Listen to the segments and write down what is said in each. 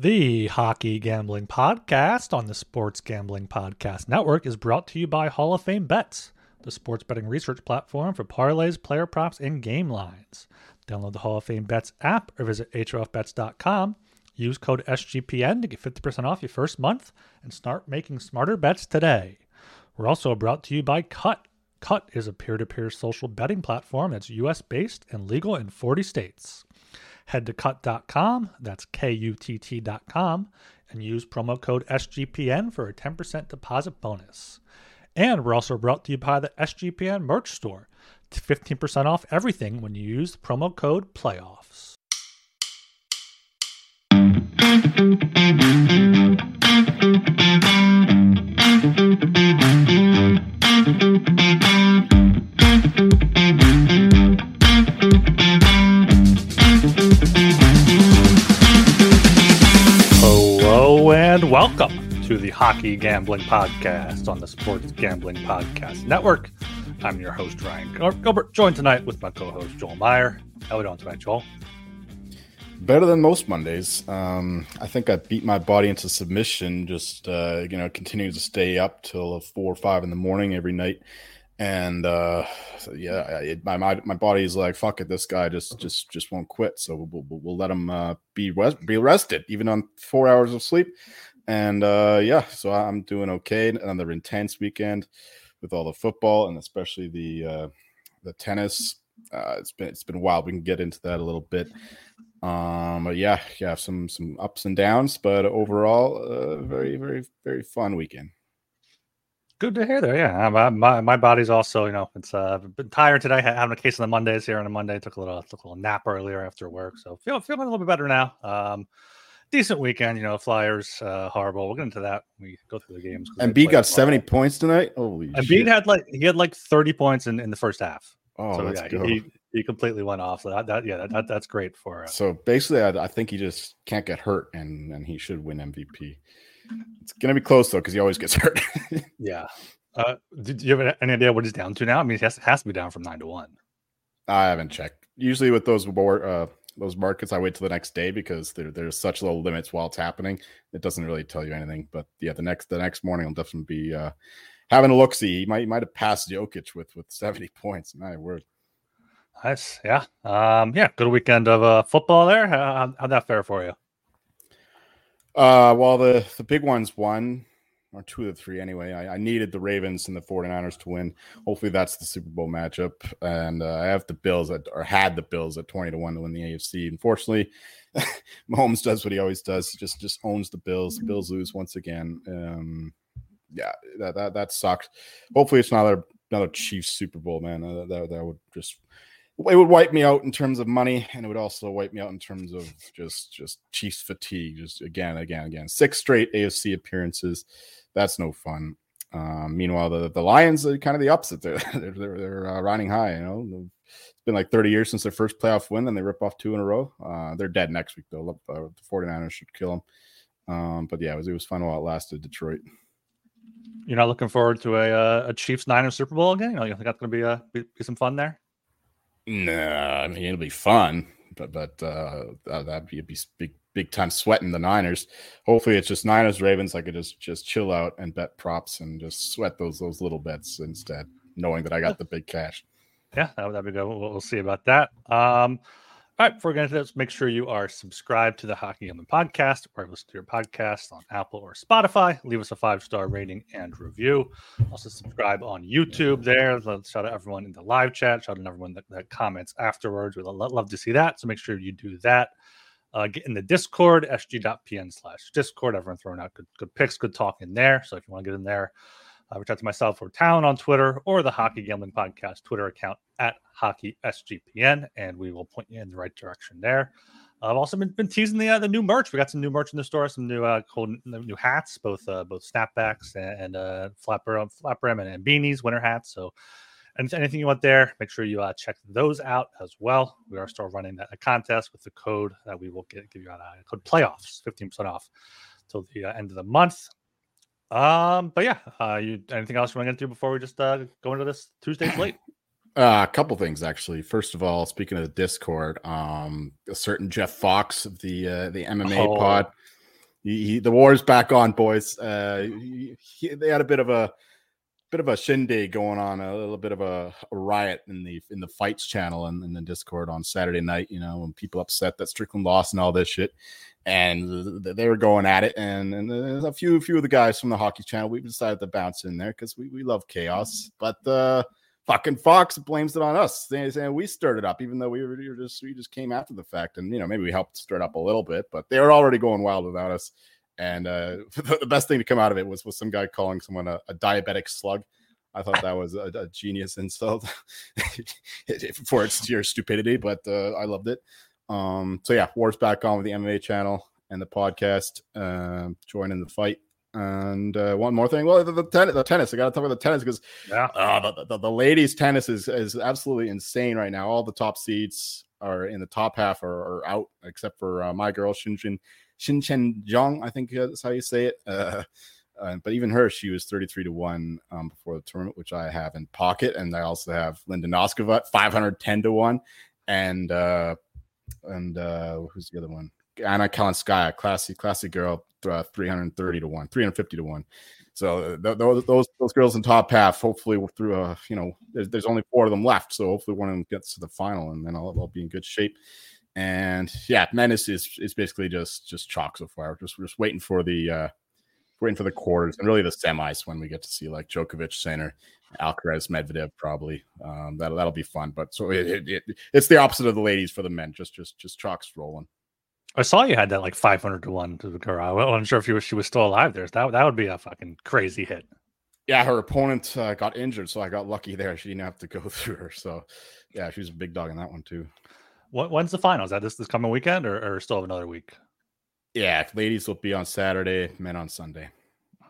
The Hockey Gambling Podcast on the Sports Gambling Podcast Network is brought to you by Hall of Fame Bets, the sports betting research platform for parlays, player props, and game lines. Download the Hall of Fame Bets app or visit HOFBets.com. Use code SGPN to get 50% off your first month and start making smarter bets today. We're also brought to you by Kutt. Kutt is a peer to peer social betting platform that's US based and legal in 40 states. Head to kutt.com, that's K U T T.com, and use promo code SGPN for a 10% deposit bonus. And we're also brought to you by the SGPN merch store. It's 15% off everything when you use the promo code PLAYOFFS. Welcome to the Hockey Gambling Podcast on the Sports Gambling Podcast Network. I'm your host, Ryan Gilbert, joined tonight with my co host, Joel Meyer. How are we doing tonight, Joel? Better than most Mondays. Um, I think I beat my body into submission, just, uh, you know, continuing to stay up till four or five in the morning every night and uh so yeah it, my, my my body's like fuck it this guy just just just won't quit so we'll, we'll, we'll let him uh be rest, be rested even on four hours of sleep and uh yeah so i'm doing okay another intense weekend with all the football and especially the uh the tennis uh it's been it's been wild we can get into that a little bit um but yeah yeah some some ups and downs but overall uh very very very fun weekend Good to hear there. Yeah, my, my, my body's also, you know, it's uh been tired today. Having a case on the Mondays here on a Monday. Took a little took a little nap earlier after work, so feel feeling a little bit better now. Um, decent weekend, you know. Flyers uh, horrible. We'll get into that. when we go through the games. Embiid got seventy points tonight. Holy! Embiid had like he had like thirty points in, in the first half. Oh, so, let's yeah, go. He, he completely went off. So that, that yeah, that, that that's great for. Uh, So basically, I, I think he just can't get hurt, and and he should win MVP. It's gonna be close though, because he always gets hurt. yeah. Uh, did you have any idea what he's down to now? I mean, he has, has to be down from nine to one. I haven't checked. Usually with those war, uh, those markets, I wait till the next day because there, there's such low limits while it's happening. It doesn't really tell you anything. But yeah, the next the next morning, I'll definitely be uh, having a look. See, he might he might have passed Jokic with with seventy points. My word. Nice. Yeah. Um, yeah. Good weekend of uh, football there. How, how'd that fare for you? Uh, well, the the big ones won, or two of the three anyway. I, I needed the Ravens and the 49ers to win. Hopefully, that's the Super Bowl matchup. And uh, I have the Bills at, or had the Bills at 20 to 1 to win the AFC. Unfortunately, Mahomes does what he always does. He just just owns the Bills. The Bills lose once again. Um, yeah, that, that that sucks. Hopefully, it's not another another Chiefs Super Bowl, man. Uh, that, that would just it would wipe me out in terms of money, and it would also wipe me out in terms of just just Chiefs fatigue. Just again, again, again, six straight AFC appearances. That's no fun. Um, meanwhile, the the Lions are kind of the opposite. They're they're, they're, they're uh, riding high. You know, it's been like 30 years since their first playoff win, and they rip off two in a row. Uh, they're dead next week though. Uh, the 49ers should kill them. Um, but yeah, it was it was fun while it lasted. Detroit. You're not looking forward to a uh, a Chiefs Niners Super Bowl again? You, know, you think that's going to be a be, be some fun there? Nah, I mean it'll be fun, but but uh, that'd be a big big time sweating the Niners. Hopefully, it's just Niners Ravens. I could just just chill out and bet props and just sweat those those little bets instead, knowing that I got the big cash. Yeah, that would be good. We'll, we'll see about that. Um, all right, before we get into this, make sure you are subscribed to the Hockey Gambling Podcast or listen to your podcast on Apple or Spotify. Leave us a five star rating and review. Also, subscribe on YouTube there. Shout out everyone in the live chat. Shout out everyone that, that comments afterwards. We'd love, love to see that. So make sure you do that. Uh, get in the Discord, sg.pn slash Discord. Everyone throwing out good, good picks, good talk in there. So if you want to get in there, uh, reach out to myself or Talon on Twitter or the Hockey Gambling Podcast Twitter account at Hockey SGPN, and we will point you in the right direction there. I've also been, been teasing the uh, the new merch. We got some new merch in the store, some new uh, cool new hats, both uh, both snapbacks and, and uh, flat brim, and, and beanies, winter hats. So, anything you want there, make sure you uh, check those out as well. We are still running that a contest with the code that we will get, give you out uh, code playoffs, fifteen percent off till the uh, end of the month. Um, but yeah, uh, you anything else you want to get before we just uh, go into this Tuesday slate? Uh, a couple things actually. First of all, speaking of the Discord, um, a certain Jeff Fox of the uh, the MMA Oh. pod he, he, the war's back on, boys. Uh, he, they had a bit of a bit of a shindig going on, a little bit of a, a riot in the in the fights channel and in the Discord on Saturday night. You know, when people upset that Strickland lost and all this shit, and they were going at it. And, and a few few of the guys from the hockey channel, we decided to bounce in there because we, we love chaos. But uh, fucking Fox blames it on us. They saying we stirred it up, even though we were, we were just we just came after the fact, and you know maybe we helped stir it up a little bit, but they were already going wild without us. And uh, the best thing to come out of it was was some guy calling someone a, a diabetic slug. I thought that was a, a genius insult for its your stupidity, but uh, I loved it. Um, so yeah, War's back on with the MMA channel and the podcast. Uh, joining the fight. And uh, one more thing, well, the, the, ten- the tennis. I got to talk about the tennis because yeah, uh, the, the, the, ladies' tennis is is absolutely insane right now. All the top seeds are in the top half are, are out, except for uh, my girl Xinchen Chen Zhang. I think that's how you say it. Uh, uh, but even her, she was 33 to 1 um, before the tournament, which I have in pocket. And I also have Linda Noskova 510 to 1. And uh, and uh, who's the other one? Anna Kalinskaya, classy, classy girl, uh, 330 to 1, 350 to 1. So uh, th- those, those girls in top half, hopefully through a you know, there's, there's only four of them left, so hopefully one of them gets to the final, and then I'll, I'll be in good shape. And yeah, Menace is is basically just just chalk so far. Just just waiting for the uh, waiting for the quarters and really the semis when we get to see like Djokovic, Sinner, Alcaraz, Medvedev, probably. Um, that'll that'll be fun. But so it, it, it, it's the opposite of the ladies for the men. Just just just chalks rolling. I saw you had that like five hundred to one to the girl. I wasn't sure if was, she was still alive. There, that that would be a fucking crazy hit. Yeah, her opponent uh, got injured, so I got lucky there. She didn't have to go through her. So, yeah, she's a big dog in that one too. What, when's the final? Is that this this coming weekend, or, or still have another week? Yeah, ladies will be on Saturday, men on Sunday.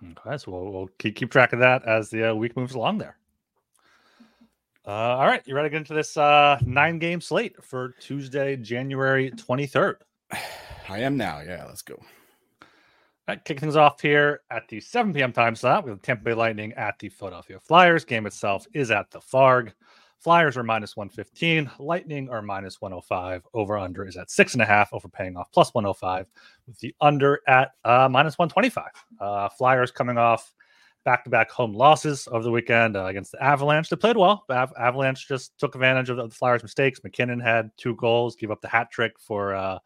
Okay, so we'll, we'll keep keep track of that as the uh, week moves along. There. Uh, all right, you ready to get into this uh, nine game slate for Tuesday, January twenty third? I am now. Yeah, let's go. All right, kick things off here at the 7 p.m. time slot with Tampa Bay Lightning at the Philadelphia Flyers. Game itself is at the Farg. Flyers are minus 115. Lightning are minus 105. Over under is at six and a half, overpaying off plus 105, with the under at uh, minus 125. Uh, Flyers coming off back to back home losses over the weekend uh, against the Avalanche. They played well. Av- Avalanche just took advantage of the Flyers' mistakes. MacKinnon had two goals, gave up the hat trick for uh,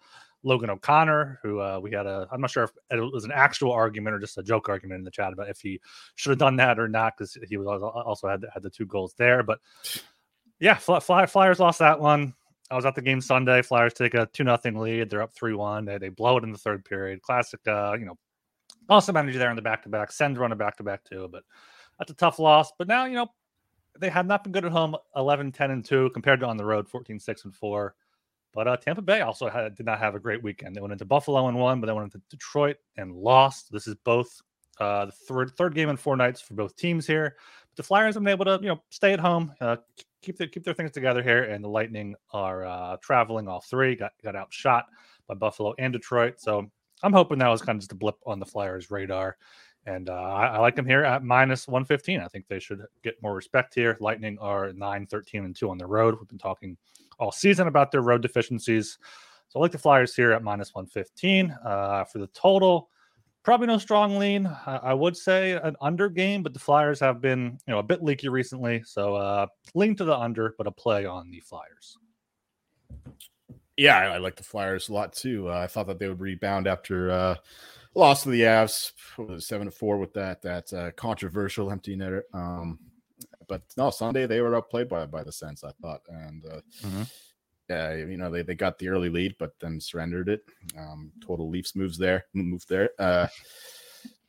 Logan O'Connor, who uh, we had a, I'm not sure if it was an actual argument or just a joke argument in the chat about if he should have done that or not, because he was also had, had the two goals there. But yeah, Fly, Flyers lost that one. I was at the game Sunday. Flyers take a two nothing lead. They're up three one. They, they blow it in the third period. Classic, uh, you know, awesome energy there in the back to back. Send run a back to back too, but that's a tough loss. But now you know they had not been good at home 11 10 and 2 compared to on the road 14 6 and 4 but uh, Tampa Bay also had, did not have a great weekend. They went into Buffalo and won, but they went into Detroit and lost. This is both uh, the third third game in four nights for both teams here. But the Flyers have been able to you know stay at home, uh, keep their keep their things together here, and the Lightning are uh, traveling all three. Got got outshot by Buffalo and Detroit, so I'm hoping that was kind of just a blip on the Flyers' radar. And uh, I, I, like them here at minus 115. I think they should get more respect here. Lightning are 9, 13, and 2 on the road. We've been talking all season about their road deficiencies. So I like the Flyers here at minus 115. Uh, for the total, Probably no strong lean. I, would say an under game, but the Flyers have been, you know, a bit leaky recently. So uh, lean to the under, but a play on the Flyers. Yeah, I, I like the Flyers a lot too. Uh, I thought that they would rebound after uh, loss to the Avs, seven to four with that that uh, controversial empty netter. Um, but no, Sunday they were outplayed by by the Sens. I thought, and uh, mm-hmm uh, you know, they, they got the early lead, but then surrendered it. Um, total Leafs moves there, move there. Uh,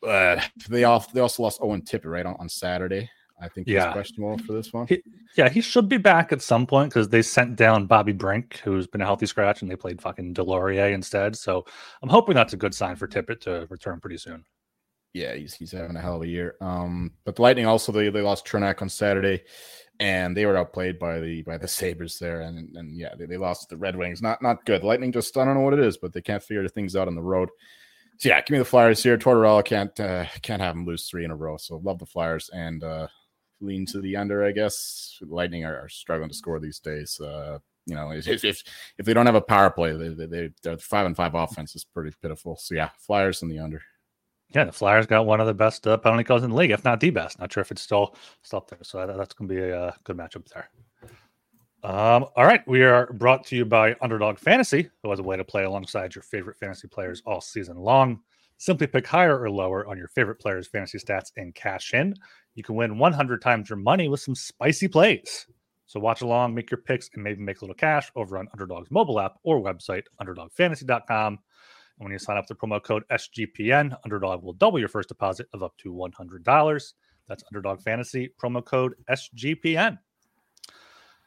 uh, they off they also lost Owen Tippett right on, on Saturday. I think yeah. he's questionable for this one. He, yeah, he should be back at some point because they sent down Bobby Brink, who's been a healthy scratch, and they played fucking Deslauriers instead. So I'm hoping that's a good sign for Tippett to return pretty soon. Yeah, he's he's having a hell of a year. Um, but the Lightning also they, they lost Cernak on Saturday and they were outplayed by the by the Sabres there, and and yeah, they, they lost the Red Wings. Not not good. Lightning just I don't know what it is, but they can't figure things out on the road. So yeah, give me the Flyers here. Tortorella can't uh, can't have them lose three in a row. So love the Flyers and uh, lean to the under. I guess Lightning are, are struggling to score these days. Uh, you know, if if, if they don't have a power play, they, they, their five and five offense is pretty pitiful. So yeah, Flyers in the under. Yeah, the Flyers got one of the best uh, penalty calls in the league, if not the best. Not sure if it's still still there. So that, that's going to be a uh, good matchup there. Um, all right, we are brought to you by Underdog Fantasy, who has a way to play alongside your favorite fantasy players all season long. Simply pick higher or lower on your favorite players' fantasy stats and cash in. You can win 100 times your money with some spicy plays. So watch along, make your picks, and maybe make a little cash over on Underdog's mobile app or website, underdogfantasy.com. And when you sign up the promo code SGPN, Underdog will double your first deposit of up to $100. That's Underdog Fantasy, promo code SGPN.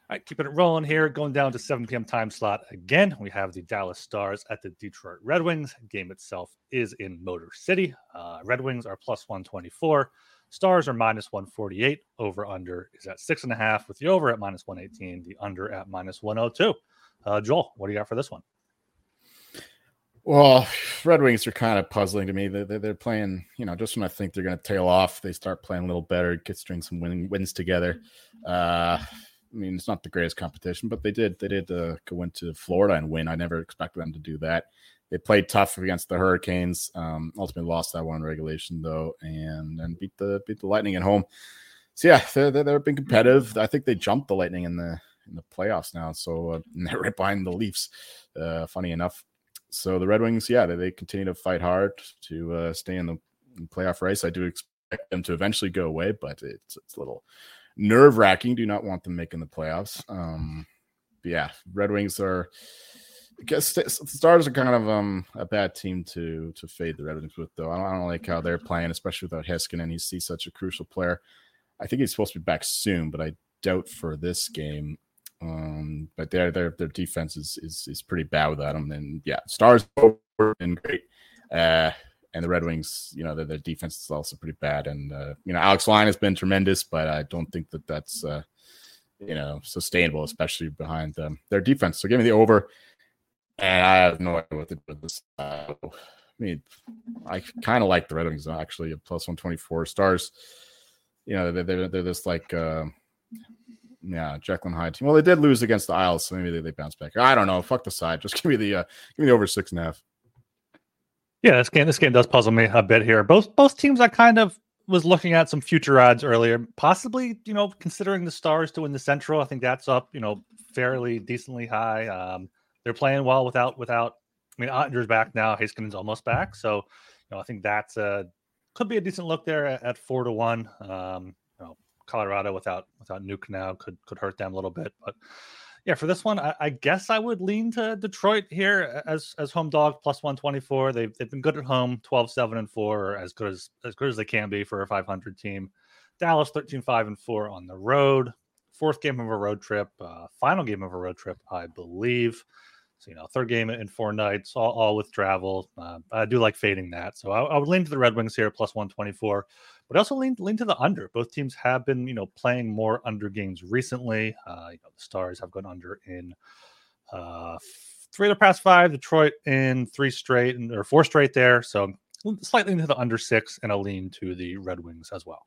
All right, keeping it rolling here. Going down to 7 p.m. time slot again. We have the Dallas Stars at the Detroit Red Wings. Game itself is in Motor City. Uh, Red Wings are plus 124. Stars are minus 148. Over under is at six and a half, with the over at minus 118, the under at minus 102. Uh, Joel, what do you got for this one? Well, Red Wings are kind of puzzling to me. They're, they're playing, you know, just when I think they're going to tail off, they start playing a little better, get string some win, wins together. Uh, I mean, it's not the greatest competition, but they did they did uh, go into Florida and win. I never expected them to do that. They played tough against the Hurricanes. Um, ultimately lost that one in regulation though, and then beat the beat the Lightning at home. So yeah, they're, they're, they're been competitive. I think they jumped the Lightning in the in the playoffs now, so uh, they're right behind the Leafs. Uh, funny enough, so the Red Wings, yeah, they, they continue to fight hard to uh, stay in the playoff race. I do expect them to eventually go away, but it's it's a little nerve wracking. Do not want them making the playoffs. Um, yeah, Red Wings are. I guess the Stars are kind of um a bad team to to fade the Red Wings with though. I don't, I don't like how they're playing, especially without Heiskanen. He's, he's such a crucial player. I think he's supposed to be back soon, but I doubt for this game. Um, but their their their defense is is is pretty bad without them. And yeah, Stars been great. Uh, and the Red Wings, you know, their, their defense is also pretty bad. And uh, you know, Alex Lyon has been tremendous, but I don't think that that's uh, you know sustainable, especially behind them. their defense. So give me the over, and I have no idea what to do with this. Uh, I mean, I kind of like the Red Wings actually plus one twenty four stars. You know, they're they're, they're this like. Uh, yeah, Jekyll and Hyde team. Well, they did lose against the Isles, so maybe they, they bounce back. I don't know. Fuck the side. Just give me the uh, give me the over six and a half. Yeah, this game this game does puzzle me a bit here. Both both teams I kind of was looking at some future odds earlier, possibly you know considering the Stars to win the Central. I think that's up you know fairly decently high. Um, they're playing well without without. I mean, Oettinger's back now. Heiskanen's almost back, so you know I think that's a could be a decent look there at, at four to one. Um, Colorado without without Nuke now could could hurt them a little bit, but yeah, for this one, I, I, guess I would lean to Detroit here as as home dog plus 124. They've they've been good at home, 12, 7, and 4, or as good as as good as they can be for a 500 team. Dallas 13, 5, and 4 on the road. Fourth game of a road trip, uh, final game of a road trip, I believe. So, you know, third game in four nights, all, all with travel. Uh, I do like fading that. So I, I, would lean to the Red Wings here, plus 124 but also lean lean to the under. Both teams have been, you know, playing more under games recently. Uh, you know, the Stars have gone under in uh, three of the past five. Detroit in three straight and or four straight there. So slightly into the under six and a lean to the Red Wings as well.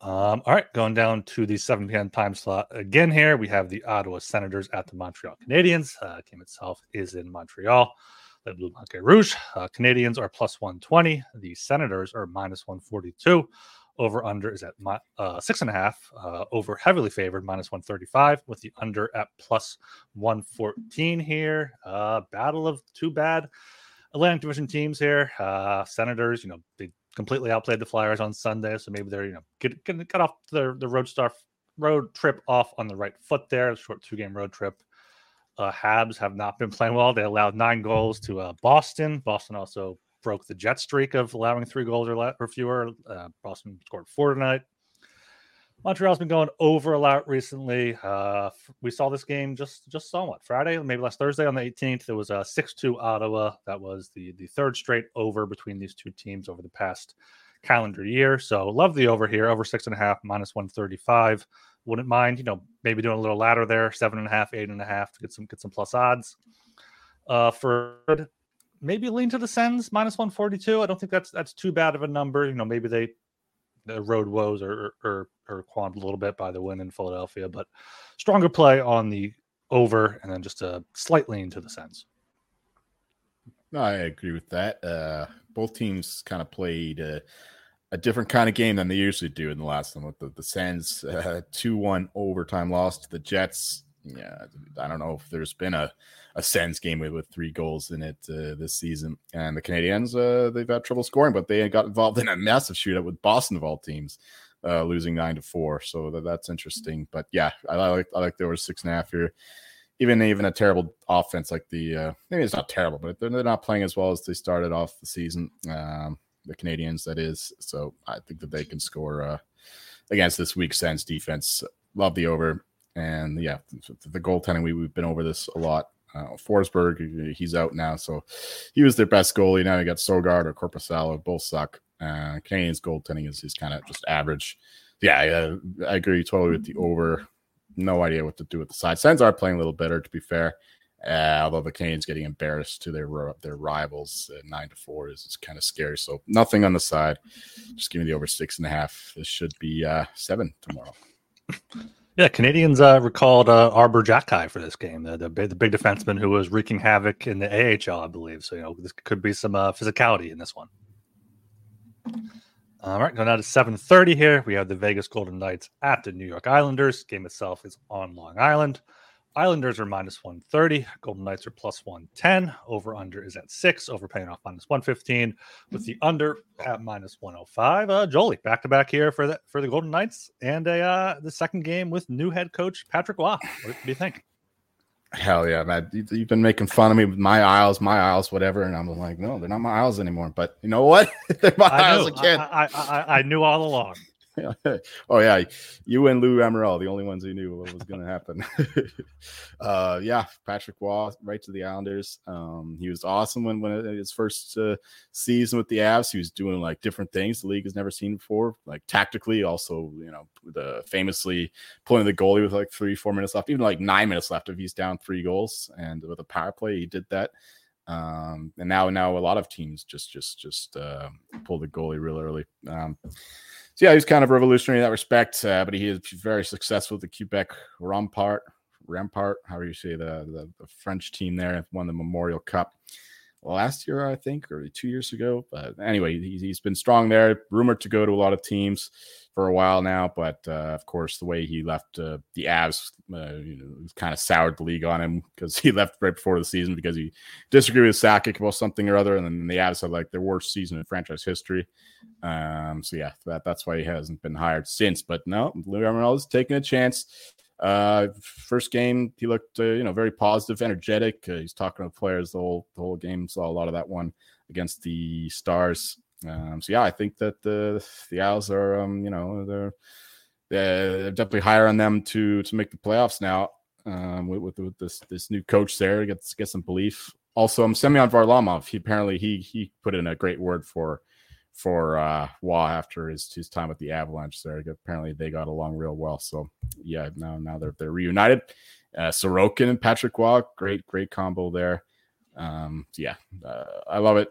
Um, all right, going down to the 7 p.m. time slot again here. We have the Ottawa Senators at the Montreal Canadiens. Uh, game itself is in Montreal the Bleu Blanc Rouge. Uh, Canadiens are plus 120. The Senators are minus 142. Over under is at uh, six and a half. Uh, over heavily favored minus 135 with the under at plus 114 here. Uh, battle of two bad Atlantic Division teams here. Uh, Senators, you know, they completely outplayed the Flyers on Sunday, so maybe they're you know get get, get off the the road star road trip off on the right foot there. Short two game road trip uh, Habs have not been playing well. They allowed nine goals to uh, Boston. Boston also broke the jet streak of allowing three goals or, le- or fewer. Uh, Boston scored four tonight. Montreal's been going over a lot recently. Uh, we saw this game just just somewhat Friday, maybe last Thursday on the 18th. There was a 6-2 Ottawa. That was the the third straight over between these two teams over the past calendar year. So love the over here, over six and a half, minus 135 wouldn't mind, you know, maybe doing a little ladder there, seven and a half, eight and a half to get some get some plus odds. Uh, for maybe lean to the Sens minus one forty two. I don't think that's that's too bad of a number. You know, maybe they the road woes are, are, are quanted a little bit by the win in Philadelphia, but stronger play on the over and then just a slight lean to the Sens. No, I agree with that. Uh, both teams kind of played uh, a different kind of game than they usually do in the last one with the, the Sens uh, 2 1 overtime loss to the Jets. Yeah, I don't know if there's been a, a Sens game with, with three goals in it uh, this season. And the Canadiens, uh, they've had trouble scoring, but they got involved in a massive shootout with Boston of all teams, uh, losing nine to four. So that, that's interesting. But yeah, I, I like I like there was six and a half here. Even even a terrible offense like the uh, maybe it's not terrible, but they're, they're not playing as well as they started off the season. Um, the Canadiens, that is. So I think that they can score uh, against this weak Sens defense. Love the over. And yeah, the, goaltending, we, we've been over this a lot. Uh, Forsberg, he's out now. So he was their best goalie. Now you got Sogaard or Korpisalo, both suck. Uh, Canadiens goaltending is, is kind of just average. Yeah, I, I agree totally with the over. No idea what to do with the side. Sens are playing a little better, to be fair. Uh, although the Canes getting embarrassed to their their rivals nine to four is, is kind of scary. So nothing on the side. Just give me the over six and a half. This should be uh, seven tomorrow. Yeah, Canadiens uh, recalled uh, Arber Xhekaj for this game, the, the, the big defenseman who was wreaking havoc in the AHL, I believe. So you know this could be some uh, physicality in this one. All right, going down to seven thirty here. We have the Vegas Golden Knights at the New York Islanders. Game itself is on Long Island. Islanders are minus 130. Golden Knights are plus 110. Over under is at six. Over paying off minus 115 with the under at minus 105. Uh, Jolie back to back here for the for the Golden Knights and a uh, the second game with new head coach Patrick Roy. What do you think? Hell yeah, man! You've been making fun of me with my Isles, my Isles, whatever, and I'm like, no, they're not my Isles anymore. But you know what? they're my I Isles again. I, I, I knew all along. oh yeah, you and Lou Lamoriello, the only ones who knew what was going to happen. uh, yeah, Patrick Roy, right to the Islanders. Um, he was awesome when when his first uh, season with the Avs. He was doing like different things the league has never seen before, like tactically. Also, you know, the famously pulling the goalie with like three, four minutes left, even like nine minutes left if he's down three goals, and with a power play, he did that. Um, and now now a lot of teams just just just uh, pull the goalie real early. Um, so yeah, he's kind of revolutionary in that respect, uh, but he is very successful with the Quebec Rampart, Rampart, however you say the, the, the French team there, won the Memorial Cup last year, I think, or two years ago. But anyway, he's, he's been strong there. Rumored to go to a lot of teams for a while now, but uh, of course, the way he left uh, the Avs, uh, you know, kind of soured the league on him because he left right before the season because he disagreed with Sakic about something or other, and then the Avs had like their worst season in franchise history. Um, so yeah, that, that's why he hasn't been hired since. But no, Lou Lamoriello is taking a chance. Uh, first game, he looked uh, you know very positive, energetic. Uh, he's talking to players the whole the whole game. Saw a lot of that one against the Stars. Um, so yeah, I think that the the Owls are um, you know they're they're definitely higher on them to to make the playoffs now. Um, with, with, with this this new coach there, get get some belief. Also, um, Semyon Varlamov. He apparently he he put in a great word for for uh Roy after his his time with the Avalanche there. Apparently they got along real well. So yeah, now now they're they're reunited. Uh Sorokin and Patrick Roy, great, great combo there. Um yeah, uh, I love it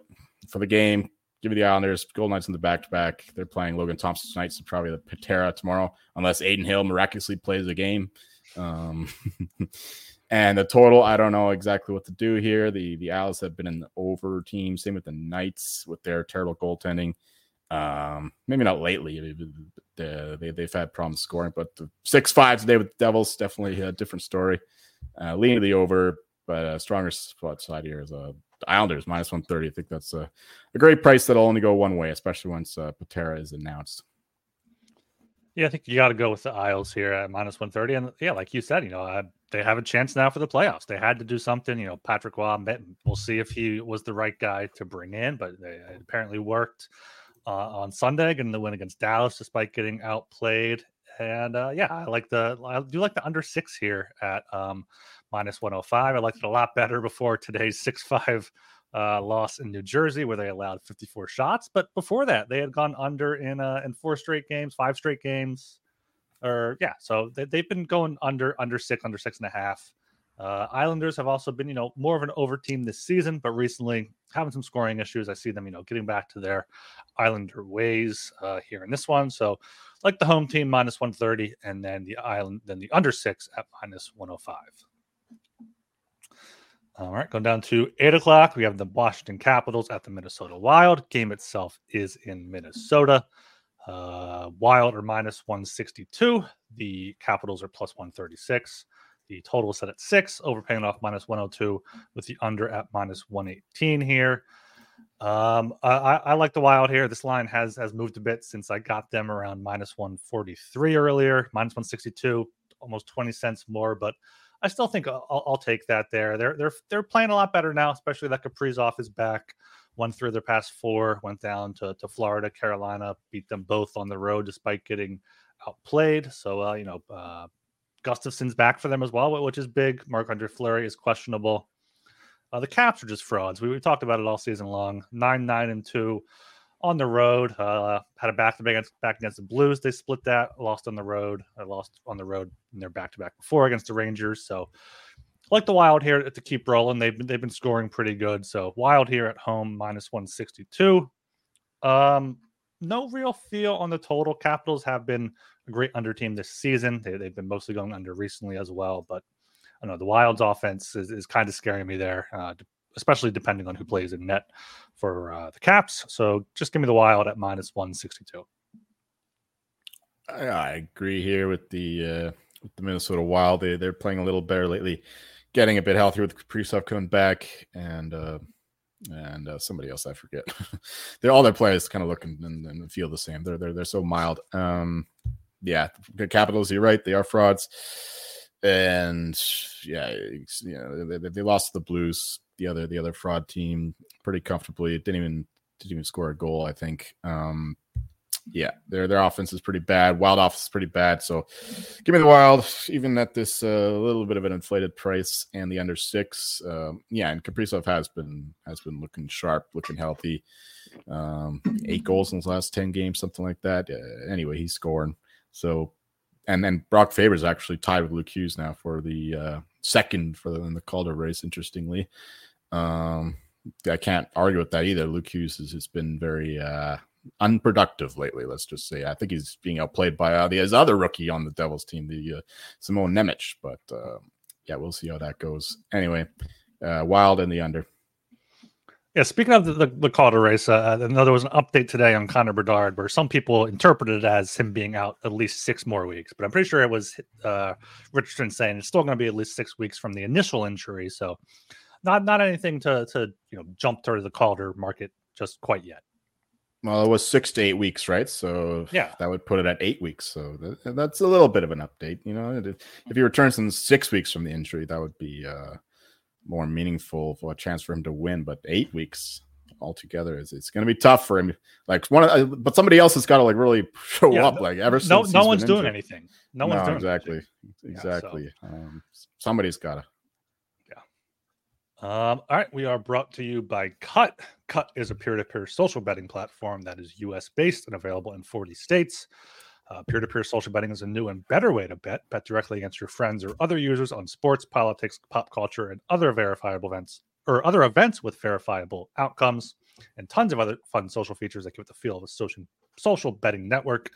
for the game. Give me the Islanders, Golden Knights in the back to back. They're playing Logan Thompson tonight, so probably the Patera tomorrow, unless Adin Hill miraculously plays a game. Um And the total, I don't know exactly what to do here. The the Owls have been an over team. Same with the Knights with their terrible goaltending. Um, maybe not lately. They, they, they've had problems scoring, but the six five today with the Devils definitely a different story. Uh, leaning the over, but a stronger spot side here is uh, Islanders minus one thirty. I think that's a, a great price that'll only go one way, especially once uh, Patera is announced. Yeah, I think you got to go with the Isles here at minus 130. And yeah, like you said, you know, uh, they have a chance now for the playoffs. They had to do something. You know, Patrick Roy, we'll see if he was the right guy to bring in, but it apparently worked uh, on Sunday and the win against Dallas despite getting outplayed. And uh, yeah, I like the, I do like the under six here at um, minus 105. I liked it a lot better before today's 6 5 uh, loss in New Jersey where they allowed 54 shots. But before that, they had gone under in uh, in four straight games, five straight games, or yeah. So they, they've been going under under six, under six and a half. Uh, Islanders have also been, you know, more of an over team this season, but recently having some scoring issues. I see them, you know, getting back to their Islander ways uh, here in this one. So, like the home team minus 130, and then the island, then the under six at minus 105. All right, going down to eight o'clock. We have the Washington Capitals at the Minnesota Wild. Game itself is in Minnesota. Uh, Wild are minus 162. The Capitals are plus 136. The total set at six, overpaying off minus 102 with the under at minus 118 here. Um, I, I, like the Wild here. This line has has moved a bit since I got them around minus 143 earlier, minus 162, almost 20 cents more, but I still think I'll, I'll, take that there. They're they're they're playing a lot better now, especially that Kaprizov is back. Won through their past four, went down to, to Florida, Carolina, beat them both on the road despite getting outplayed. So uh, you know, uh, Gustavsson's back for them as well, which is big. Marc-Andre Fleury is questionable. Uh, the Caps are just frauds. We, we talked about it all season long. Nine, nine, and two on the road. Uh, had a back to back back against the Blues. They split that. Lost on the road. I lost on the road in their back to back before against the Rangers. So like the Wild here to keep rolling. They've been, they've been scoring pretty good. So Wild here at home minus one sixty two. Um, no real feel on the total. Capitals have been a great under team this season. They, they've been mostly going under recently as well, but I know the Wild's offense is, is kind of scaring me there. Uh, especially depending on who plays in net for uh, the Caps. So just give me the Wild at minus 162. I, I agree here with the uh, with the Minnesota Wild. They they're playing a little better lately, getting a bit healthier with Kaprizov coming back and uh, and uh, somebody else I forget. they're all their players kind of look and, and, feel the same. They're they're they're so mild. Um, yeah, the Capitals. You're right. They are frauds. And yeah, you know, they, they lost the Blues the other the other fraud team pretty comfortably. It didn't even didn't even score a goal. I think. Um, yeah, their their offense is pretty bad. Wild offense is pretty bad. So, give me the Wild, even at this uh, little bit of an inflated price and the under six. Um, yeah, and Kaprizov has been has been looking sharp, looking healthy. Um, eight goals in his last ten games, something like that. Uh, anyway, he's scoring. So, and then Brock Faber's actually tied with Luke Hughes now for the uh, second for the in the Calder race. Interestingly, um, I can't argue with that either. Luke Hughes has, been very uh, unproductive lately. Let's just say. I think he's being outplayed by uh, his other rookie on the Devils team, the uh, Simon Nemec. But uh, yeah, we'll see how that goes. Anyway, uh, Wild and the under. Yeah, speaking of the, the, the Calder race, uh, I know there was an update today on Connor Bedard where some people interpreted it as him being out at least six more weeks, but I'm pretty sure it was uh, Richardson saying it's still going to be at least six weeks from the initial injury. So, not not anything to to you know jump to the Calder market just quite yet. Well, it was six to eight weeks, right? So yeah, that would put it at eight weeks. So that, that's a little bit of an update. You know, if he returns in six weeks from the injury, that would be. Uh, more meaningful for a chance for him to win. But eight weeks altogether is it's going to be tough for him. Like one, of, but somebody else has got to like really show yeah, up. Like ever since no, no one's doing anything. No, no one's doing exactly, anything. exactly. Yeah, so. um, somebody's got to. Um, all right, we are brought to you by Kutt. Kutt is a peer-to-peer social betting platform that is U.S. based and available in 40 states. Uh, peer-to-peer social betting is a new and better way to bet. Bet directly against your friends or other users on sports, politics, pop culture, and other verifiable events or other events with verifiable outcomes, and tons of other fun social features that give it the feel of a social social betting network,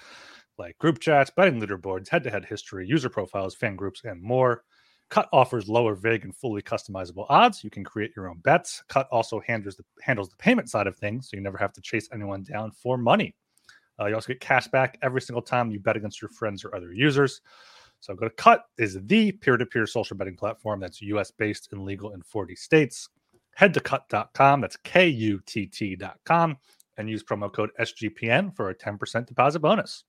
like group chats, betting leaderboards, head-to-head history, user profiles, fan groups, and more. Kutt offers lower, vague, and fully customizable odds. You can create your own bets. Kutt also handles the handles the payment side of things, so you never have to chase anyone down for money. Uh, you also get cash back every single time you bet against your friends or other users. So go to Kutt is the peer-to-peer social betting platform that's US based and legal in 40 states. Head to kutt.com, that's K-U-T-T.com, and use promo code SGPN for a 10% deposit bonus.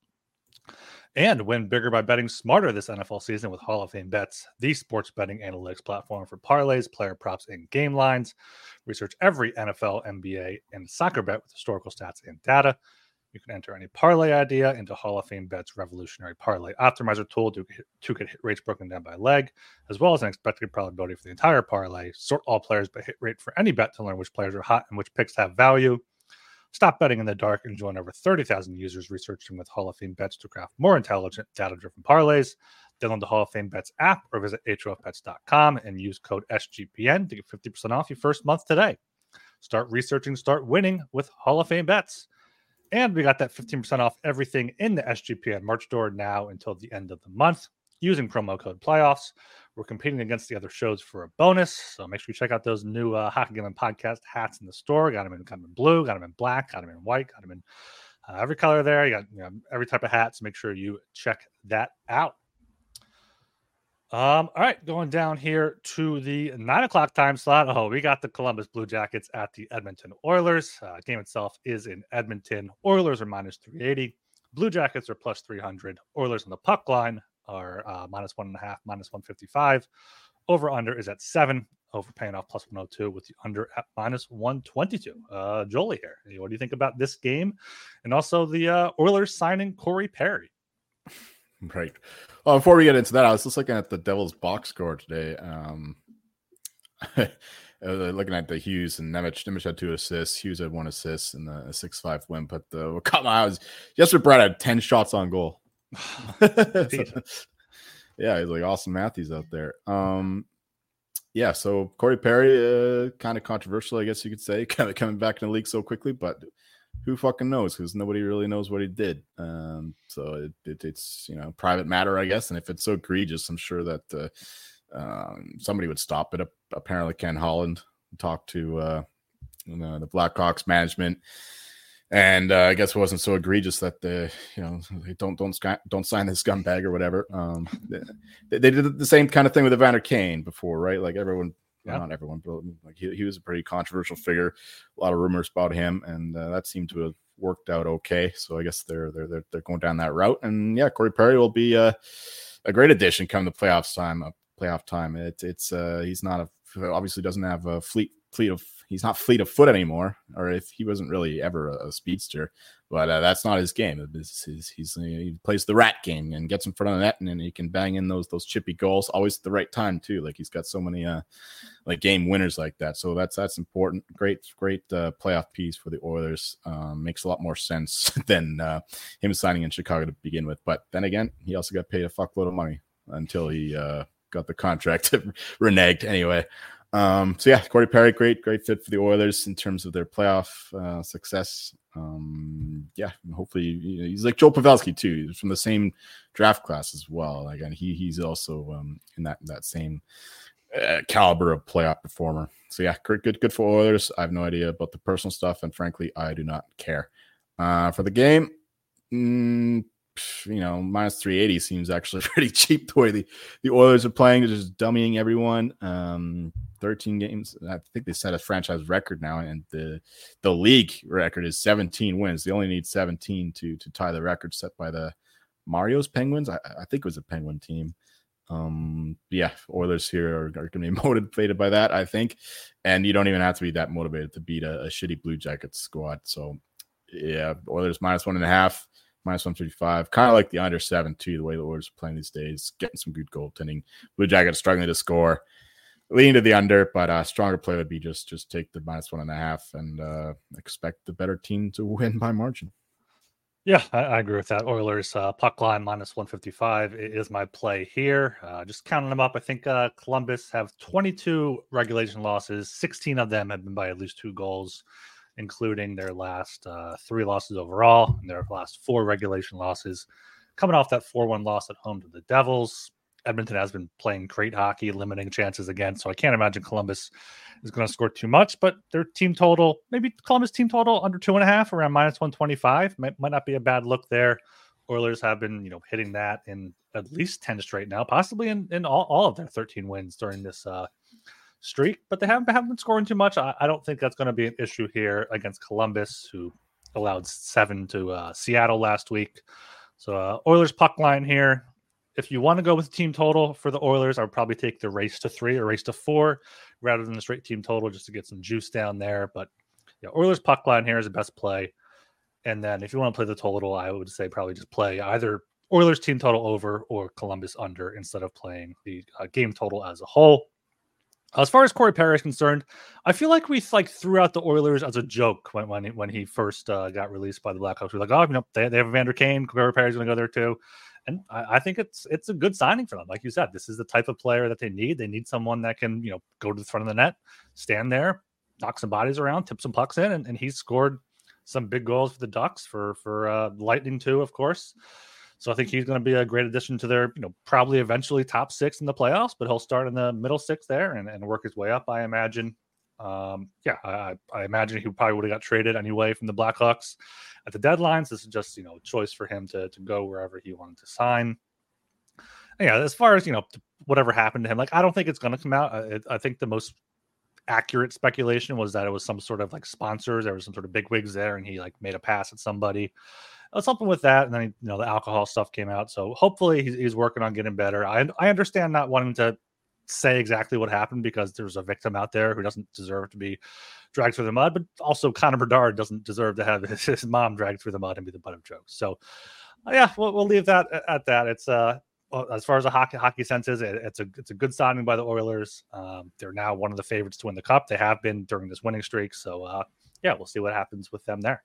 And win bigger by betting smarter this NFL season with Hall of Fame Bets, the sports betting analytics platform for parlays, player props, and game lines. Research every NFL, NBA, and soccer bet with historical stats and data. You can enter any parlay idea into Hall of Fame Bet's revolutionary parlay optimizer tool to, to get hit rates broken down by leg, as well as an expected probability for the entire parlay. Sort all players by hit rate for any bet to learn which players are hot and which picks have value. Stop betting in the dark and join over 30,000 users researching with Hall of Fame bets to craft more intelligent, data driven parlays. Download the Hall of Fame Bets app or visit HOFBets.com and use code SGPN to get 50% off your first month today. Start researching, start winning with Hall of Fame Bets. And we got that 15% off everything in the SGPN March store now until the end of the month using promo code playoffs. We're competing against the other shows for a bonus. So make sure you check out those new uh, Hockey Gambling podcast hats in the store. Got them in, got in blue, got them in black, got them in white, got them in uh, every color there. You got you know, every type of hat. So make sure you check that out. Um, all right, going down here to the nine o'clock time slot. Oh, we got the Columbus Blue Jackets at the Edmonton Oilers. Uh, game itself is in Edmonton. Oilers are minus 380. Blue Jackets are plus 300. Oilers on the puck line are uh, minus one and a half, minus 155. Over under is at seven. Over paying off plus 102 with the under at minus 122. Uh, Jolie here. What do you think about this game? And also the uh, Oilers signing Corey Perry. Right. Well, before we get into that, I was just looking at the Devils box score today. Um, looking at the Hughes and Nemec. Nemec had two assists. Hughes had one assist in the six five win. But the what caught my eyes yesterday, Brad had ten shots on goal. so, yeah, he's like Auston Matthews out there. Um, yeah, so Corey Perry, uh, kind of controversial, I guess you could say, kind of coming back in the league so quickly, but who fucking knows? Because nobody really knows what he did. Um, so it, it, it's you know private matter, I guess. And if it's so egregious, I'm sure that uh, um, somebody would stop it. Apparently, Ken Holland talked to uh, you know, the Blackhawks management, and uh, I guess it wasn't so egregious that the you know they don't don't don't sign this scumbag or whatever. Um, they, they, did the same kind of thing with Evander Kane before, right? Like everyone yeah. not everyone, but like he, he was a pretty controversial figure. A lot of rumors about him, and uh, that seemed to have worked out okay. So I guess they're they're they're, they're going down that route. And yeah, Corey Perry will be uh, a great addition come the playoffs time. Uh, playoff time. It, it's uh, he's not a obviously doesn't have a fleet fleet of he's not fleet of foot anymore, or if he wasn't really ever a, a speedster. But uh, that's not his game. He's, he's, he's, he plays the rat game and gets in front of the net, and, and he can bang in those those chippy goals always at the right time too. Like he's got so many uh, like game winners like that. So that's that's important. Great great uh, playoff piece for the Oilers. Um, makes a lot more sense than uh, him signing in Chicago to begin with. But then again, he also got paid a fuckload of money until he uh, got the contract reneged anyway. Um, so yeah, Corey Perry, great, great fit for the Oilers in terms of their playoff uh, success. Um, yeah, hopefully you know, he's like Joe Pavelski too. He's from the same draft class as well. Like, and he he's also um, in that that same uh, caliber of playoff performer. So yeah, good, good, good for Oilers. I have no idea about the personal stuff, and frankly, I do not care. Uh, for the game, mm, you know, minus 380 seems actually pretty cheap the way the, the Oilers are playing. They're just dummying everyone. Um, 13 games. I think they set a franchise record now, and the the league record is 17 wins. They only need 17 to to tie the record set by the Mario's Penguins. I, I think it was a Penguin team. Um, yeah, Oilers here are, are going to be motivated by that, I think. And you don't even have to be that motivated to beat a, a shitty Blue Jackets squad. So, yeah, Oilers minus one and a half minus 135. Kind of like the under seven, too, the way the Oilers are playing these days, getting some good goaltending. Blue Jackets struggling to score. Leaning to the under, but a stronger play would be just just take the minus one and a half and uh, expect the better team to win by margin. Yeah, I, I agree with that. Oilers uh, puck line minus 155 is my play here. Uh, just counting them up, I think uh, Columbus have 22 regulation losses. 16 of them have been by at least two goals including their last uh, three losses overall and their last four regulation losses. Coming off that 4 1 loss at home to the Devils, Edmonton has been playing great hockey, limiting chances again. So I can't imagine Columbus is going to score too much, but their team total, maybe Columbus team total under two and a half, around minus 125, might, might not be a bad look there. Oilers have been, you know, hitting that in at least 10 straight now, possibly in, in all, all of their 13 wins during this uh, streak, but they haven't, haven't been scoring too much. I, I don't think that's going to be an issue here against Columbus, who allowed seven to uh, Seattle last week. So uh, Oilers puck line here. If you want to go with the team total for the Oilers, I would probably take the race to three or race to four rather than the straight team total just to get some juice down there. But yeah, Oilers puck line here is the best play. And then if you want to play the total, I would say probably just play either Oilers team total over or Columbus under instead of playing the uh, game total as a whole. As far as Corey Perry is concerned, I feel like we like threw out the Oilers as a joke when when he, when he first uh, got released by the Blackhawks. We're like, oh, you know, they, they have Evander Kane. Corey Perry's going to go there too, and I, I, think it's it's a good signing for them. Like you said, this is the type of player that they need. They need someone that can you know go to the front of the net, stand there, knock some bodies around, tip some pucks in, and, and he scored some big goals for the Ducks for for uh, Lightning too, of course. So I think he's going to be a great addition to their, you know, probably eventually top six in the playoffs, but he'll start in the middle six there and, and work his way up, I imagine. Um, yeah, I, I imagine he probably would have got traded anyway from the Blackhawks at the deadlines. This is just, you know, a choice for him to, to go wherever he wanted to sign. And yeah, as far as, you know, whatever happened to him, like, I don't think it's going to come out. I, I think the most accurate speculation was that it was some sort of like sponsors. There was some sort of big wigs there, and he like made a pass at somebody something with that. And then, you know, the alcohol stuff came out. So hopefully he's, he's working on getting better. I, I understand not wanting to say exactly what happened because there's a victim out there who doesn't deserve to be dragged through the mud, but also Connor Bedard doesn't deserve to have his, his mom dragged through the mud and be the butt of jokes. So, uh, yeah, we'll, we'll leave that at, at that. It's uh, as far as a hockey hockey sense is, it, it's a it's a good signing by the Oilers. Um, they're now one of the favorites to win the cup. They have been during this winning streak. So, uh, yeah, we'll see what happens with them there.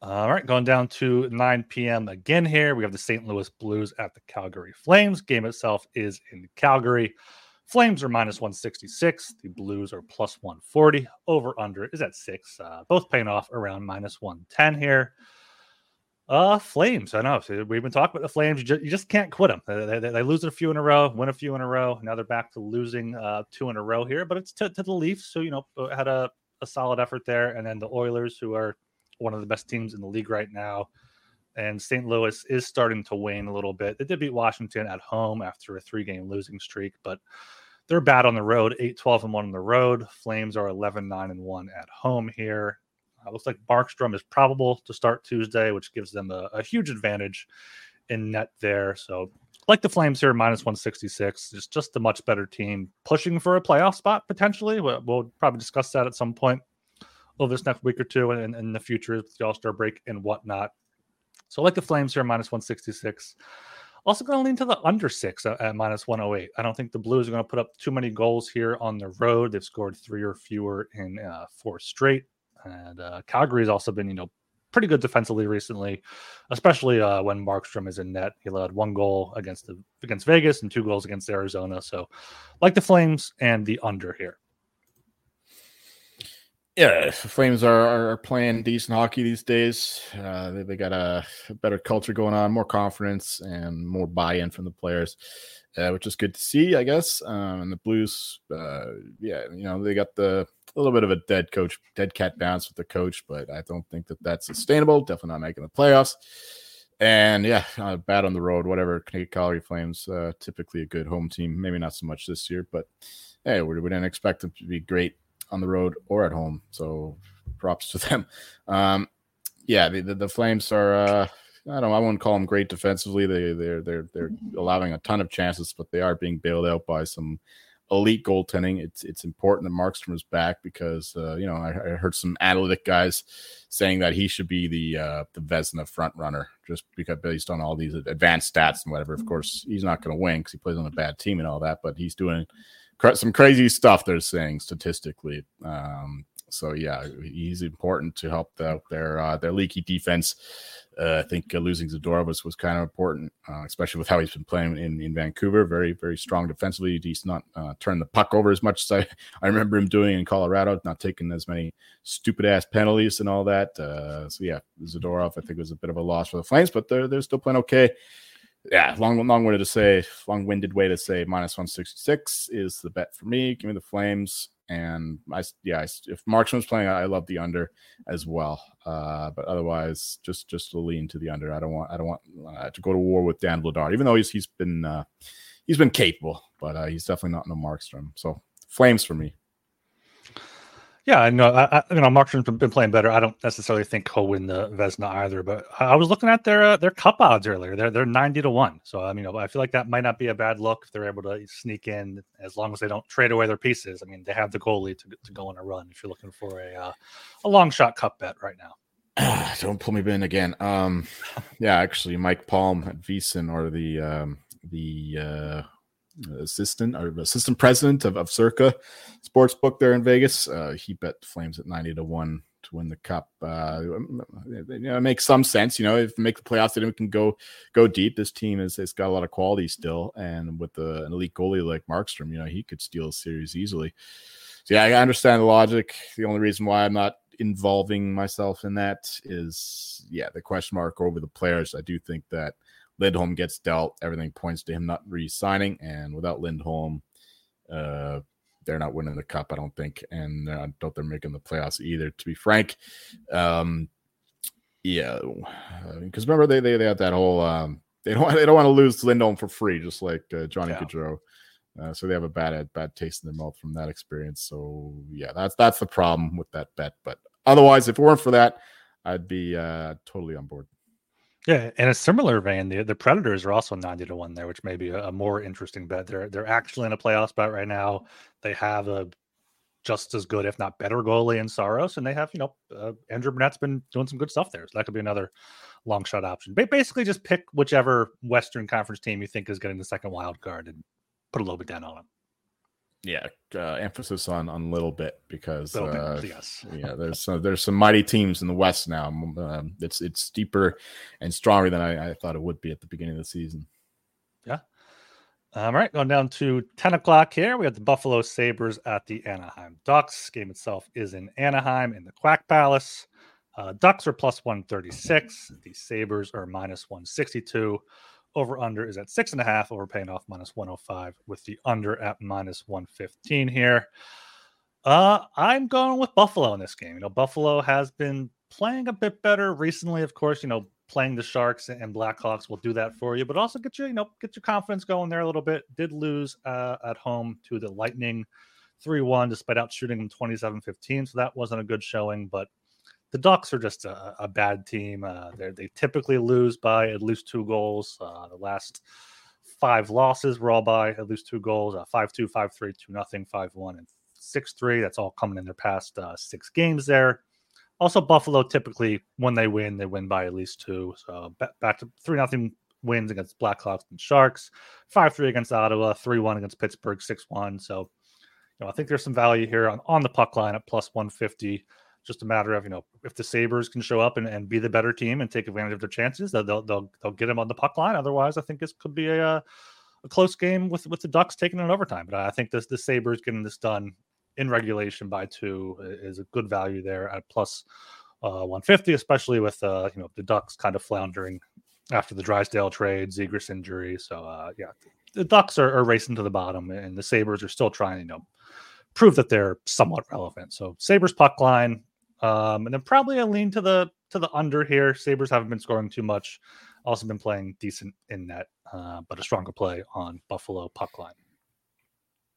All right, going down to 9 p.m. again here. We have the St. Louis Blues at the Calgary Flames. Game itself is in Calgary. Flames are minus 166. The Blues are plus 140. Over under is at six. Uh, both paying off around minus 110 here. Uh, Flames. I know we've been talking about the Flames. You just, you just can't quit them. They, they, they, lose a few in a row, win a few in a row. Now they're back to losing uh, two in a row here, but it's to, to the Leafs. So you know had a, a solid effort there, and then the Oilers, who are one of the best teams in the league right now. And St. Louis is starting to wane a little bit. They did beat Washington at home after a three game losing streak, but they're bad on the road 8 12 and 1 on the road. Flames are 11 9 and 1 at home here. Uh, looks like Markstrom is probable to start Tuesday, which gives them a, a huge advantage in net there. So, like the Flames here, minus 166, just just a much better team pushing for a playoff spot potentially. We'll, we'll probably discuss that at some point over this next week or two and in the future with the All Star break and whatnot. So, like the Flames here, minus 166. Also, going to lean to the under six at, at minus 108. I don't think the Blues are going to put up too many goals here on the road. They've scored three or fewer in uh, four straight. And uh, Calgary has also been, you know, pretty good defensively recently, especially uh, when Markstrom is in net. He led one goal against the against Vegas and two goals against Arizona. So, like the Flames and the under here yeah, the Flames are, are playing decent hockey these days. Uh, they, they got a, better culture going on, more confidence, and more buy-in from the players, uh, which is good to see, I guess. Um, and the Blues, uh, yeah, you know, they got the a little bit of a dead coach, dead cat bounce with the coach, but I don't think that that's sustainable. Definitely not making the playoffs. And yeah, uh, bad on the road, whatever. Calgary Flames, uh, typically a good home team. Maybe not so much this year, but hey, we, we didn't expect them to be great on the road or at home. So props to them. Um, yeah, the, the, the Flames are. Uh, I don't. I wouldn't call them great defensively. They they're they're they're allowing a ton of chances, but they are being bailed out by some elite goaltending. It's it's important that Markstrom is back because uh, you know I, I, heard some analytic guys saying that he should be the uh, the Vezina front runner just because based on all these advanced stats and whatever. Of course, he's not going to win because he plays on a bad team and all that, but he's doing some crazy stuff they're saying statistically. Um, so yeah, he's important to help the, their uh, their leaky defense. Uh, I think uh, losing Zadorov was, was kind of important, uh, especially with how he's been playing in, in Vancouver. Very very strong defensively. He's not uh, turned the puck over as much as I, I remember him doing in Colorado. Not taking as many stupid ass penalties and all that. Uh, so yeah, Zadorov I think was a bit of a loss for the Flames, but they're they're still playing okay yeah, long long way to say, long winded way to say minus one sixty six is the bet for me. Give me the Flames, and I yeah, if Markstrom's playing, I love the under as well. Uh, but otherwise, just just to lean to the under. I don't want I don't want uh, to go to war with Dan Vladar, even though he's he's been uh, he's been capable, but uh, he's definitely not no Markstrom. So Flames for me. Yeah, I know. I, I, you know, Markstrom's been playing better. I don't necessarily think he'll win the Vezina either, but I was looking at their uh, their cup odds earlier. They're they're ninety to one. So I mean, I feel like that might not be a bad look if they're able to sneak in as long as they don't trade away their pieces. I mean, they have the goalie to, to go on a run if you're looking for a uh, a long shot cup bet right now. don't pull me in again. Um, yeah, actually, Mike Palm at VSiN or the um, the uh, assistant or assistant president of, of Circa Sportsbook there in Vegas. Uh, he bet Flames at 90 to 1 to win the cup. Uh, you know, it makes some sense. You know, if make the playoffs, then we can go go deep. This team is it's got a lot of quality still, and with the, an elite goalie like Markstrom, you know, he could steal a series easily. So yeah, I understand the logic. The only reason why I'm not involving myself in that is yeah, the question mark over the players. I do think that Lindholm gets dealt. Everything points to him not re-signing, and without Lindholm, uh, they're not winning the cup. I don't think, and I don't think they're making the playoffs either. To be frank, um, yeah, because remember they they they had that whole um, they don't they don't want to lose Lindholm for free, just like uh, Johnny yeah. Gaudreau. Uh, so they have a bad bad taste in their mouth from that experience. So yeah, that's that's the problem with that bet. But otherwise, if it weren't for that, I'd be uh, totally on board. Yeah, in a similar vein, the the Predators are also ninety to one there, which may be a, a more interesting bet. They're they're actually in a playoff spot right now. They have a just as good, if not better, goalie in Saros, and they have you know uh, Andrew Brunette's been doing some good stuff there, so that could be another long shot option. But basically, just pick whichever Western Conference team you think is getting the second wild card and put a little bit down on them yeah uh, emphasis on on little bit because uh, bit, yes. yeah there's some there's some mighty teams in the west now. Um, it's it's deeper and stronger than I, I, thought it would be at the beginning of the season. Yeah. All right going down to 10 o'clock here. We have the buffalo sabres at the anaheim ducks. Game itself is in anaheim in the quack palace. Uh, ducks are plus 136 the sabres are minus 162 over under is at six and a half. Over paying off minus 105 with the under at minus 115 here. Uh, I'm going with Buffalo in this game. You know, Buffalo has been playing a bit better recently. Of course, you know, playing the Sharks and Blackhawks will do that for you, but also get your, you know, get your confidence going there a little bit. Did lose uh, at home to the Lightning 3 1, despite out shooting them 27 15. So that wasn't a good showing, but the Ducks are just a, a bad team. Uh, they typically lose by at least two goals. Uh, the last five losses were all by at least two goals: uh, five two, five three, two nothing, five one, and six three. That's all coming in their past uh, six games there. Also, Buffalo typically when they win, they win by at least two. So back to three nothing wins against Blackhawks and Sharks, five three against Ottawa, three one against Pittsburgh, six one. So, you know, I think there's some value here on on the puck line at plus one fifty just a matter of you know if the Sabres can show up and, and be the better team and take advantage of their chances, they'll they'll they'll, they'll get them on the puck line. Otherwise, I think this could be a a close game with with the Ducks taking an overtime. But I think this the Sabres getting this done in regulation by two is a good value there at plus, uh, 150, especially with uh, you know the Ducks kind of floundering after the Drysdale trade, Zegras injury. So uh, yeah, the Ducks are, are racing to the bottom, and the Sabres are still trying, you know, prove that they're somewhat relevant. So Sabres puck line um, and then probably a lean to the to the under here. Sabres haven't been scoring too much. Also been playing decent in net, uh, but a stronger play on Buffalo puck line.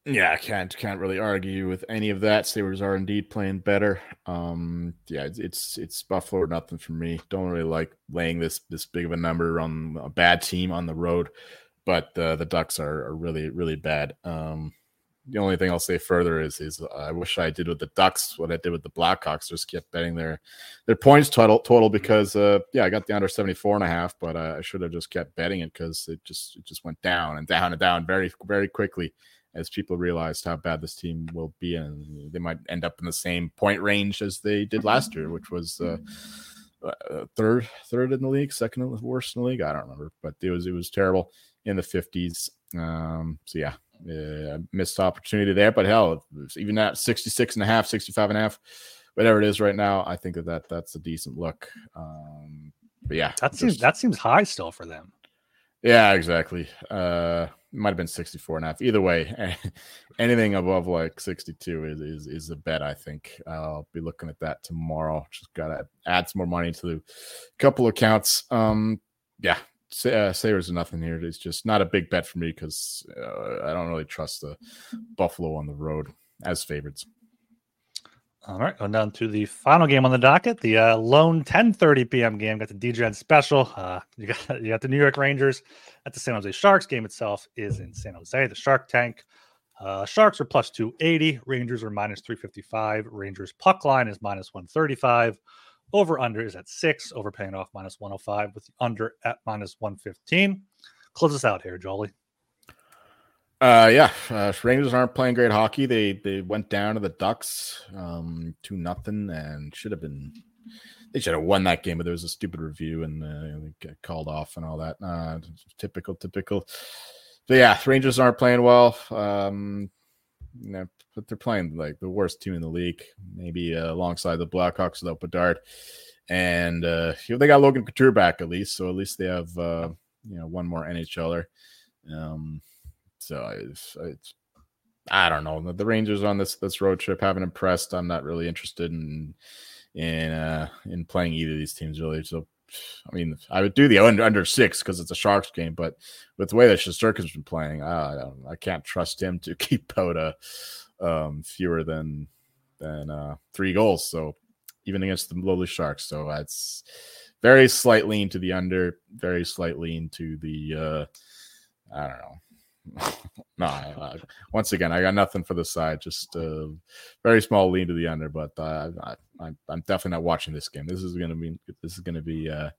Yeah, I can't can't really argue with any of that. Sabres are indeed playing better. Um, yeah, it's it's Buffalo or nothing for me. Don't really like laying this this big of a number on a bad team on the road, but uh, the Ducks are, are really really bad. Um, the only thing I'll say further is is uh, I wish I did with the Ducks what I did with the Blackhawks. Just kept betting their their points total total because uh, yeah I got the under 74 and a half, but uh, I should have just kept betting it because it just it just went down and down and down very very quickly as people realized how bad this team will be and they might end up in the same point range as they did last year, which was uh, uh third third in the league, second worst in the league. I don't remember, but it was it was terrible in the 50s. Um, so yeah, uh, missed opportunity there, but hell, even at 66 and a half, 65 and a half, whatever it is right now, I think that, that that's a decent look. Um, but yeah, that seems that seems high still for them. Yeah, exactly. Uh, might have been 64 and a half. Either way, anything above like 62 is, is is a bet. I think I'll be looking at that tomorrow. Just gotta add some more money to the couple accounts. Um, yeah, uh, Sabres are nothing here. It's just not a big bet for me because uh, I don't really trust the Buffalo on the road as favorites. All right, going down to the final game on the docket, the uh, lone 10:30 p.m. game. Got the DGen special. Uh, you got you got the New York Rangers at the San Jose Sharks. Game itself is in San Jose. The Shark Tank. Uh, Sharks are plus 280. Rangers are minus 355. Rangers puck line is minus 135. Over under is at six, overpaying off minus 105 with the under at minus 115. Close us out here, Jolie. Uh, yeah, uh, Rangers aren't playing great hockey. They they went down to the Ducks, um, two nothing, and should have been. They should have won that game, but there was a stupid review and uh, they get called off and all that. Uh, typical, typical. But yeah, Rangers aren't playing well. Um, you know, but they're playing like the worst team in the league, maybe uh, alongside the Blackhawks without Bedard. And uh, they got Logan Couture back at least, so at least they have uh, you know one more NHLer. Um, so it's, it's I don't know. The Rangers on this this road trip haven't impressed. I'm not really interested in in uh in playing either of these teams really. So I mean, I would do the under, under six because it's a Sharks game, but with the way that Shesterkin's been playing, I, I can't trust him to keep out a um, fewer than than uh, three goals. So even against the lowly Sharks, so that's very slight lean to the under, very slight lean to the uh, I don't know no, I, once again, I got nothing for the side. Just a very small lean to the under, but uh, I, am definitely not watching this game. This is going to be this is going to be. Uh,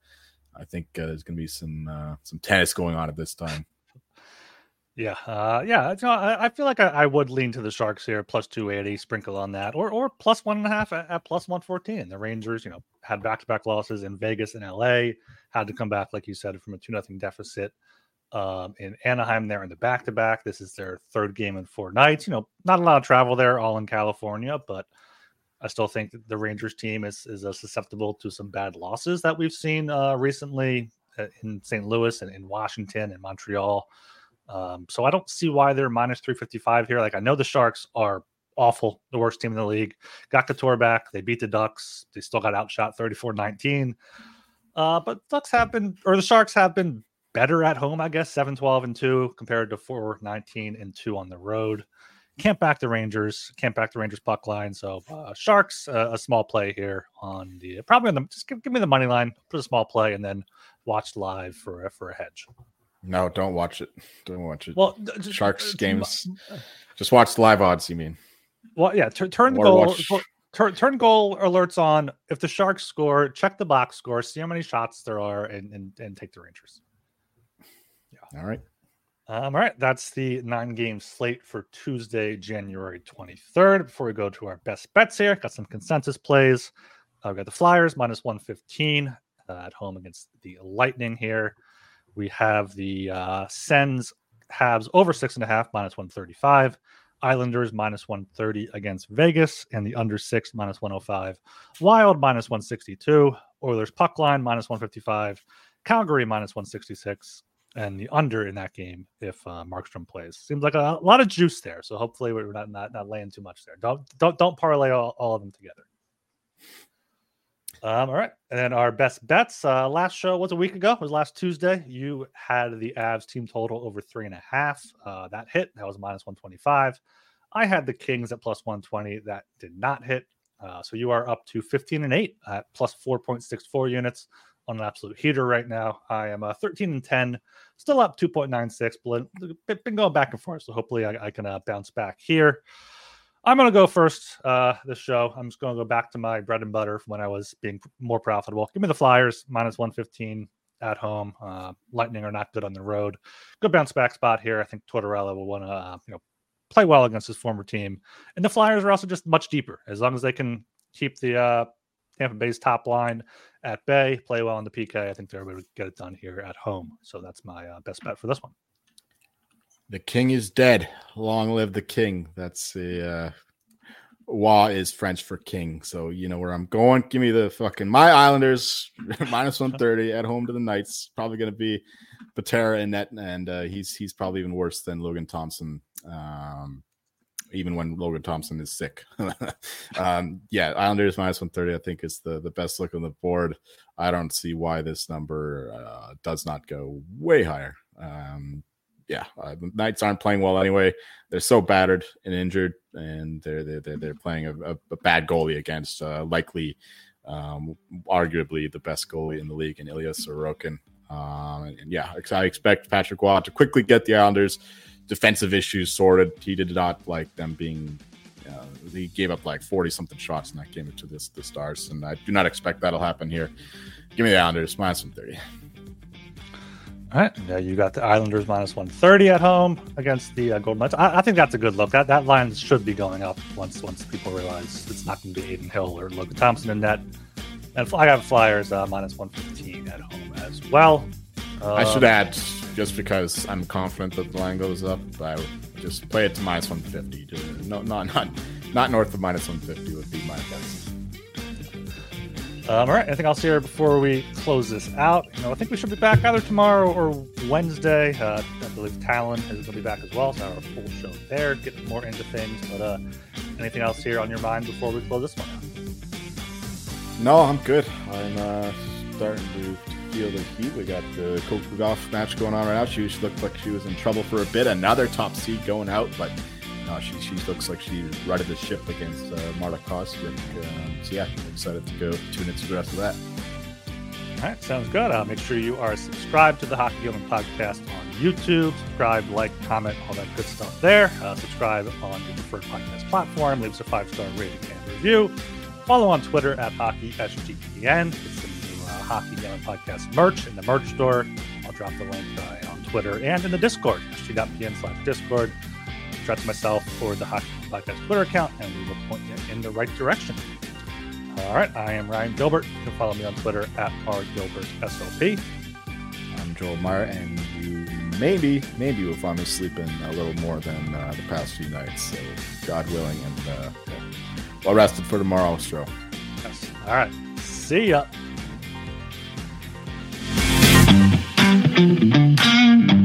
I think uh, there's going to be some uh, some tennis going on at this time. Yeah, uh, yeah. You know, I, I, feel like I, I, would lean to the Sharks here, plus two eighty, sprinkle on that, or or plus one and a half at, at plus one fourteen. The Rangers, you know, had back to back losses in Vegas and L.A. Had to come back, like you said, from a two nothing deficit um, in Anaheim there in the back to back. This is their third game in four nights. You know, not a lot of travel there, all in California, but I still think that the Rangers team is is uh, susceptible to some bad losses that we've seen uh, recently uh, in St. Louis and in Washington and Montreal. Um, so I don't see why they're minus 355 here. Like I know the Sharks are awful, the worst team in the league. Got Couture back. They beat the Ducks. They still got outshot 34 19. Uh, but Ducks have been, or the Sharks have been better at home, I guess, 7 12 and 2 compared to 4 19 and 2 on the road. Can't back the Rangers, can't back the Rangers puck line. So, uh, Sharks, uh, a small play here on the probably on the just give, give me the money line, put a small play, and then watch live for, for a hedge. No, don't watch it. Don't watch it. Well, Sharks games. Just watch the live odds. You mean? Well, yeah. T- turn the goal. Watch... Turn, turn goal alerts on. If the Sharks score, check the box score, see how many shots there are, and and, and take the Rangers. All right. Um, all right, that's the nine game slate for Tuesday, January 23rd. Before we go to our best bets here, got some consensus plays. Uh, we got the Flyers minus 115 uh, at home against the Lightning here. We have the uh, Sens Habs over six and a half minus 135. Islanders minus 130 against Vegas and the under six minus 105. Wild minus 162. Oilers puck line minus 155. Calgary minus 166 and the under in that game if uh, Markstrom plays. Seems like a, a, lot of juice there. So hopefully we're not not, not laying too much there. Don't don't don't parlay all, all of them together. Um, all right, and then our best bets. Uh, last show was a week ago. It was last Tuesday. You had the Avs team total over three and a half. Uh, that hit. That was minus one twenty five. I had the Kings at plus one twenty. That did not hit. Uh, so you are up to fifteen and eight at plus four point six four units on an absolute heater right now. I am uh, 13 and 10, still up 2.96, but been going back and forth. So hopefully I, I can uh, bounce back here. I'm going to go first uh, this show. I'm just going to go back to my bread and butter from when I was being more profitable. Give me the Flyers minus 115 at home. Uh, Lightning are not good on the road. Good bounce back spot here. I think Tortorella will want to uh, you know play well against his former team, and the Flyers are also just much deeper. As long as they can keep the uh, Tampa Bay's top line at bay, play well on the PK. I think they're able to get it done here at home. So that's my uh, best bet for this one. The king is dead. Long live the king. That's the uh Roi is French for king. So you know where I'm going. Give me the fucking my Islanders minus 130 at home to the Knights. Probably gonna be Patera in net, and uh, he's he's probably even worse than Logan Thompson. Um, even when Logan Thompson is sick. um, yeah, Islanders minus 130, I think, is the, the best look on the board. I don't see why this number uh, does not go way higher. Um, yeah, uh, the Knights aren't playing well anyway. They're so battered and injured, and they're they're they're, playing a, a, a bad goalie against uh, likely, um, arguably the best goalie in the league in Ilya Sorokin. Um, and, and, yeah, I expect Patrick Roy to quickly get the Islanders defensive issues sorted. He did not like them being. Uh, he gave up like forty something shots in that game to this the Stars, and I do not expect that'll happen here. Give me the Islanders minus one thirty. All right. Yeah, you got the Islanders minus 130 at home against the uh, Golden Knights. I, I, think that's a good look. That that line should be going up once once people realize it's not going to be Adin Hill or Logan Thompson in net. And I got Flyers uh, minus 115 at home as well. I should add, just because I'm confident that the line goes up, I would just play it to minus 150. no, not not not north of minus 150 would be my advice. Um, all right. Anything else here before we close this out? You know, I think we should be back either tomorrow or Wednesday. Uh, I believe Talon is going to be back as well, so our full show there, get more into things. But uh, anything else here on your mind before we close this one out? No, I'm good. I'm uh, starting to feel the heat. We got the Gauff match going on right now. She looked like she was in trouble for a bit. Another top seed going out, but no, she, she looks like she righted the ship against uh, Marta Kostyuk. Um, so yeah, I'm excited to go tune into the rest of that. All right, sounds good. Uh, make sure you are subscribed to the Hockey Gambling podcast on YouTube. Subscribe, like, comment, all that good stuff there. Uh, subscribe on your preferred podcast platform. Leave us a five star rating and review. Follow on Twitter at HockeySGPN. New uh, Hockey Gambling podcast merch in the merch store. I'll drop the link uh, on Twitter and in the Discord, ht.pn slash Discord reach out to myself or the Hockey Podcast Twitter account, and we will point you in the right direction. All right, I am Ryan Gilbert. You can follow me on Twitter at rgilbertsop. I'm Joel Meyer, and you maybe, maybe will find me sleeping a little more than uh, the past few nights. So, God willing, and uh, well rested for tomorrow, so. Yes. All right. See ya. Thank you.